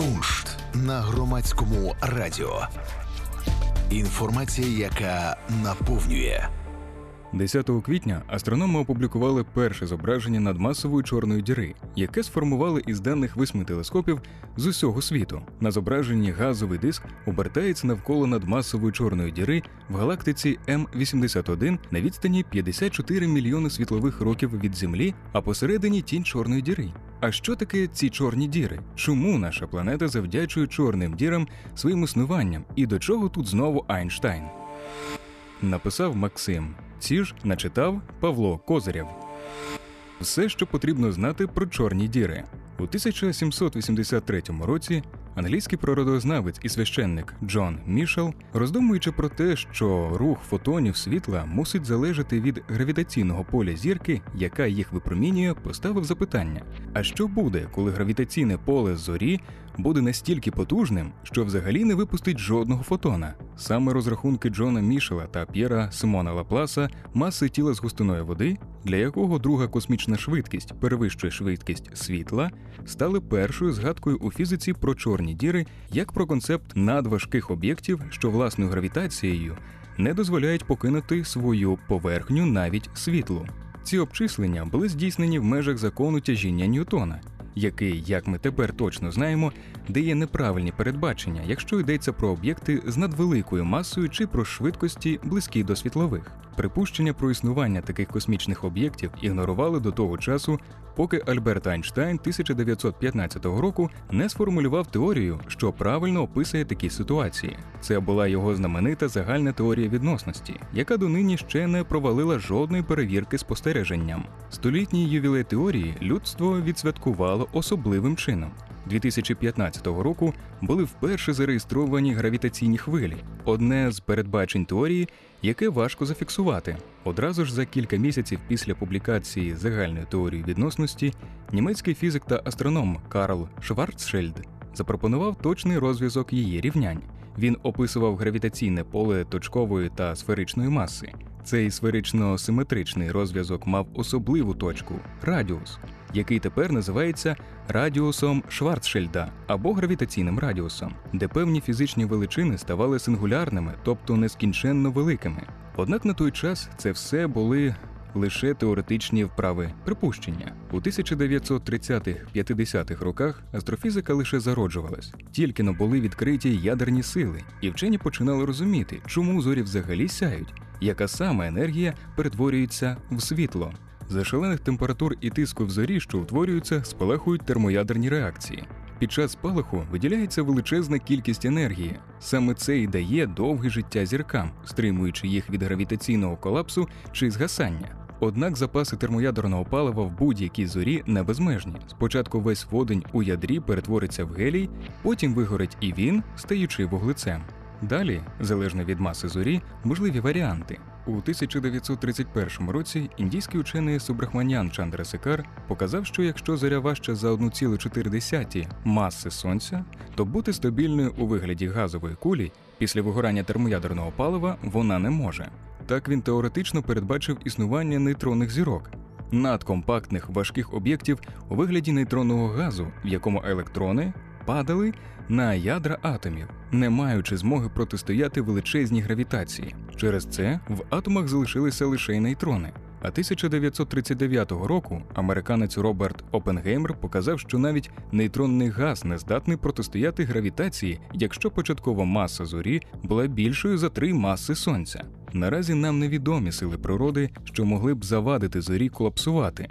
Куншт на громадському радіо. Інформація, яка наповнює. 10 квітня астрономи опублікували перше зображення надмасової чорної діри, яке сформували із даних восьми телескопів з усього світу. На зображенні газовий диск обертається навколо надмасової чорної діри в галактиці М81 на відстані 54 мільйони світлових років від Землі, а посередині тінь чорної діри. А що таке ці чорні діри? Чому наша планета завдячує чорним дірам своїм існуванням? І до чого тут знову Айнштайн? Написав Максим. Ці ж начитав Павло Козирєв. Все, що потрібно знати про чорні діри. У 1783 році англійський природознавець і священник Джон Мішел, роздумуючи про те, що рух фотонів світла мусить залежати від гравітаційного поля зірки, яка їх випромінює, поставив запитання: а що буде, коли гравітаційне поле зорі буде настільки потужним, що взагалі не випустить жодного фотона? Саме розрахунки Джона Мішела та П'єра Симона Лапласа маси тіла з густиною води, для якого друга космічна швидкість перевищує швидкість світла, стали першою згадкою у фізиці про чорні діри як про концепт надважких об'єктів, що власною гравітацією не дозволяють покинути свою поверхню навіть світлу. Ці обчислення були здійснені в межах закону тяжіння Ньютона, який, як ми тепер точно знаємо, дає неправильні передбачення, якщо йдеться про об'єкти з надвеликою масою чи про швидкості близькі до світлових. Припущення про існування таких космічних об'єктів ігнорували до того часу, поки Альберт Айнштайн 1915 року не сформулював теорію, що правильно описує такі ситуації. Це була його знаменита загальна теорія відносності, яка донині ще не провалила жодної перевірки спостереженням. Столітній ювілей теорії людство відсвяткувало особливим чином. 2015 року були вперше зареєстровані гравітаційні хвилі, одне з передбачень теорії, яке важко зафіксувати. Одразу ж за кілька місяців після публікації загальної теорії відносності німецький фізик та астроном Карл Шварцшельд запропонував точний розв'язок її рівнянь. Він описував гравітаційне поле точкової та сферичної маси. Цей сферично-симетричний розв'язок мав особливу точку радіус, який тепер називається радіусом Шварцшельда або гравітаційним радіусом, де певні фізичні величини ставали сингулярними, тобто нескінченно великими. Однак на той час це все були лише теоретичні вправи припущення. У 1930-50-х роках астрофізика лише зароджувалась, тільки но були відкриті ядерні сили, і вчені починали розуміти, чому зорі взагалі сяють, яка саме енергія перетворюється в світло. За шалених температур і тиску в зорі, що утворюються, спалахують термоядерні реакції. Під час спалаху виділяється величезна кількість енергії. Саме це і дає довге життя зіркам, стримуючи їх від гравітаційного колапсу чи згасання. Однак запаси термоядерного палива в будь-якій зорі не безмежні. Спочатку весь водень у ядрі перетвориться в гелій, потім вигорить і він, стаючи вуглецем. Далі, залежно від маси зорі, можливі варіанти. У 1931 році індійський учений Субрахманян Чандрасекар показав, що якщо зоря важча за 1,4 маси сонця, то бути стабільною у вигляді газової кулі після вигорання термоядерного палива вона не може. Так він теоретично передбачив існування нейтронних зірок, надкомпактних важких об'єктів у вигляді нейтронного газу, в якому електрони падали на ядра атомів, не маючи змоги протистояти величезній гравітації. Через це в атомах залишилися лише й нейтрони. А 1939 року американець Роберт Опенгеймер показав, що навіть нейтронний газ не здатний протистояти гравітації, якщо початкова маса зорі була більшою за три маси сонця. Наразі нам невідомі сили природи, що могли б завадити зорі колапсувати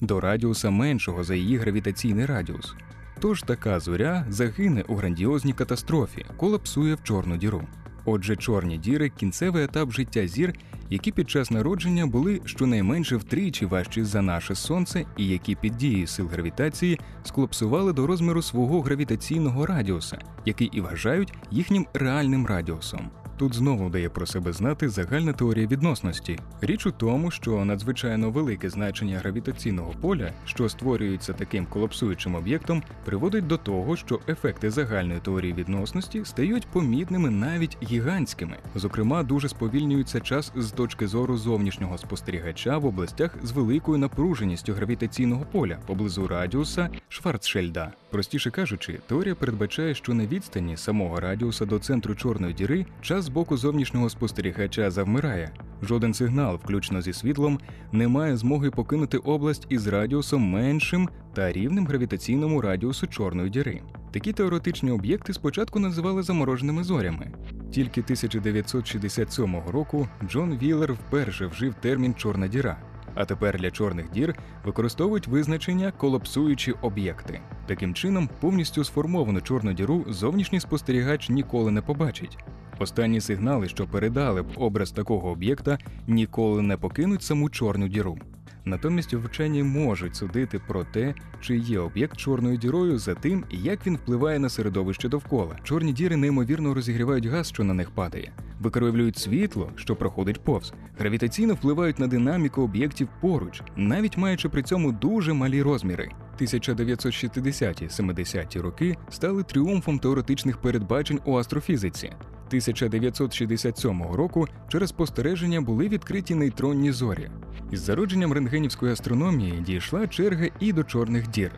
до радіуса меншого за її гравітаційний радіус. Тож така зоря загине у грандіозній катастрофі, колапсує в чорну діру. Отже, чорні діри кінцевий етап життя зір, які під час народження були щонайменше втричі важчі за наше сонце, і які під дією сил гравітації склопсували до розміру свого гравітаційного радіуса, який і вважають їхнім реальним радіусом. Тут знову дає про себе знати загальна теорія відносності. Річ у тому, що надзвичайно велике значення гравітаційного поля, що створюється таким колапсуючим об'єктом, приводить до того, що ефекти загальної теорії відносності стають помітними навіть гігантськими. Зокрема, дуже сповільнюється час з точки зору зовнішнього спостерігача в областях з великою напруженістю гравітаційного поля поблизу радіуса Шварцшельда. Простіше кажучи, теорія передбачає, що на відстані самого радіуса до центру чорної діри час з боку зовнішнього спостерігача завмирає. Жоден сигнал, включно зі світлом, не має змоги покинути область із радіусом меншим та рівним гравітаційному радіусу чорної діри. Такі теоретичні об'єкти спочатку називали замороженими зорями. Тільки 1967 року Джон Віллер вперше вжив термін чорна діра. А тепер для чорних дір використовують визначення колапсуючі об'єкти. Таким чином, повністю сформовану чорну діру зовнішній спостерігач ніколи не побачить. Останні сигнали, що передали б образ такого об'єкта, ніколи не покинуть саму чорну діру. Натомість вчені можуть судити про те, чи є об'єкт чорною дірою за тим, як він впливає на середовище довкола. Чорні діри неймовірно розігрівають газ, що на них падає, викривлюють світло, що проходить повз, гравітаційно впливають на динаміку об'єктів поруч, навіть маючи при цьому дуже малі розміри. 1960-70-ті роки стали тріумфом теоретичних передбачень у астрофізиці. 1967 року через спостереження були відкриті нейтронні зорі. Із зародженням рентгенівської астрономії дійшла черга і до чорних дір.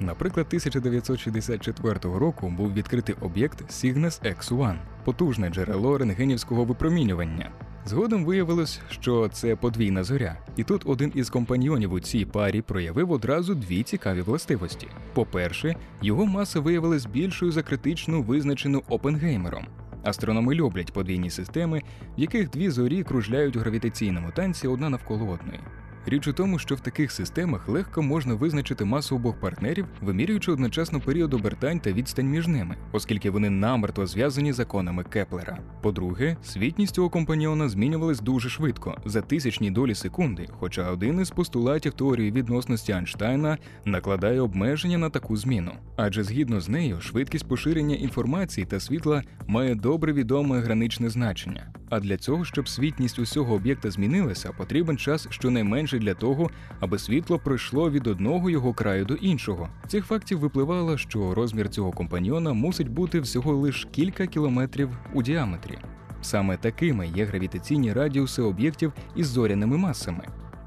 Наприклад, 1964 року був відкритий об'єкт Cygnus X1 – потужне джерело рентгенівського випромінювання. Згодом виявилось, що це подвійна зоря, і тут один із компаньйонів у цій парі проявив одразу дві цікаві властивості. По-перше, його маса виявилась більшою за критичну визначену Опенгеймером. Астрономи люблять подвійні системи, в яких дві зорі кружляють у гравітаційному танці одна навколо одної. Річ у тому, що в таких системах легко можна визначити масу обох партнерів, вимірюючи одночасно період обертань та відстань між ними, оскільки вони намертво зв'язані законами Кеплера. По-друге, світність цього компаньйона змінювалась дуже швидко, за тисячні долі секунди, хоча один із постулатів теорії відносності Einштейна накладає обмеження на таку зміну. Адже згідно з нею, швидкість поширення інформації та світла має добре відоме граничне значення. А для цього, щоб світність усього об'єкта змінилася, потрібен час щонайменше для того, аби світло пройшло від одного його краю до іншого. Цих фактів випливало, що розмір цього компаньйона мусить бути всього лише кілька кілометрів у діаметрі. Саме такими є гравітаційні радіуси об'єктів із зоряними масами.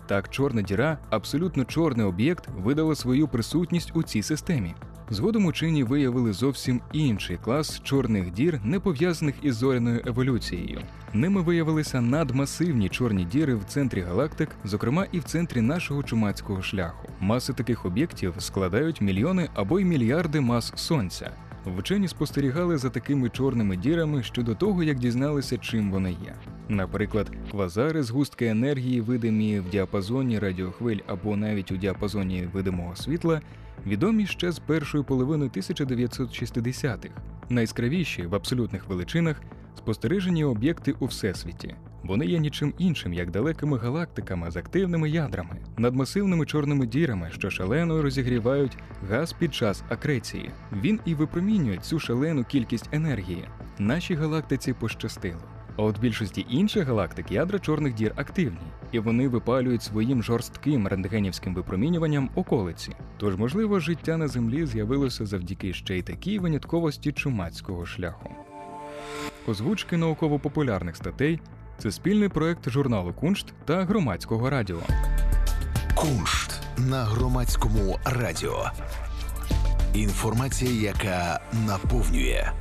Так, чорна діра, абсолютно чорний об'єкт, видала свою присутність у цій системі. Згодом учені виявили зовсім інший клас чорних дір, не пов'язаних із зоряною еволюцією. Ними виявилися надмасивні чорні діри в центрі галактик, зокрема і в центрі нашого чумацького шляху. Маси таких об'єктів складають мільйони або й мільярди мас сонця. Вчені спостерігали за такими чорними дірами щодо того, як дізналися, чим вони є. Наприклад, квазари згустки енергії, видимі в діапазоні радіохвиль або навіть у діапазоні видимого світла, відомі ще з першої половини 1960-х. Найскравіші в абсолютних величинах спостережені об'єкти у всесвіті. Вони є нічим іншим, як далекими галактиками з активними ядрами, надмасивними чорними дірами, що шалено розігрівають газ під час акреції. Він і випромінює цю шалену кількість енергії. Нашій галактиці пощастило. А от більшості інших галактик ядра чорних дір активні, і вони випалюють своїм жорстким рентгенівським випромінюванням околиці. Тож, можливо, життя на землі з'явилося завдяки ще й такій винятковості чумацького шляху. Озвучки науково-популярних статей це спільний проект журналу Куншт та громадського радіо. Куншт на громадському радіо. Інформація, яка наповнює.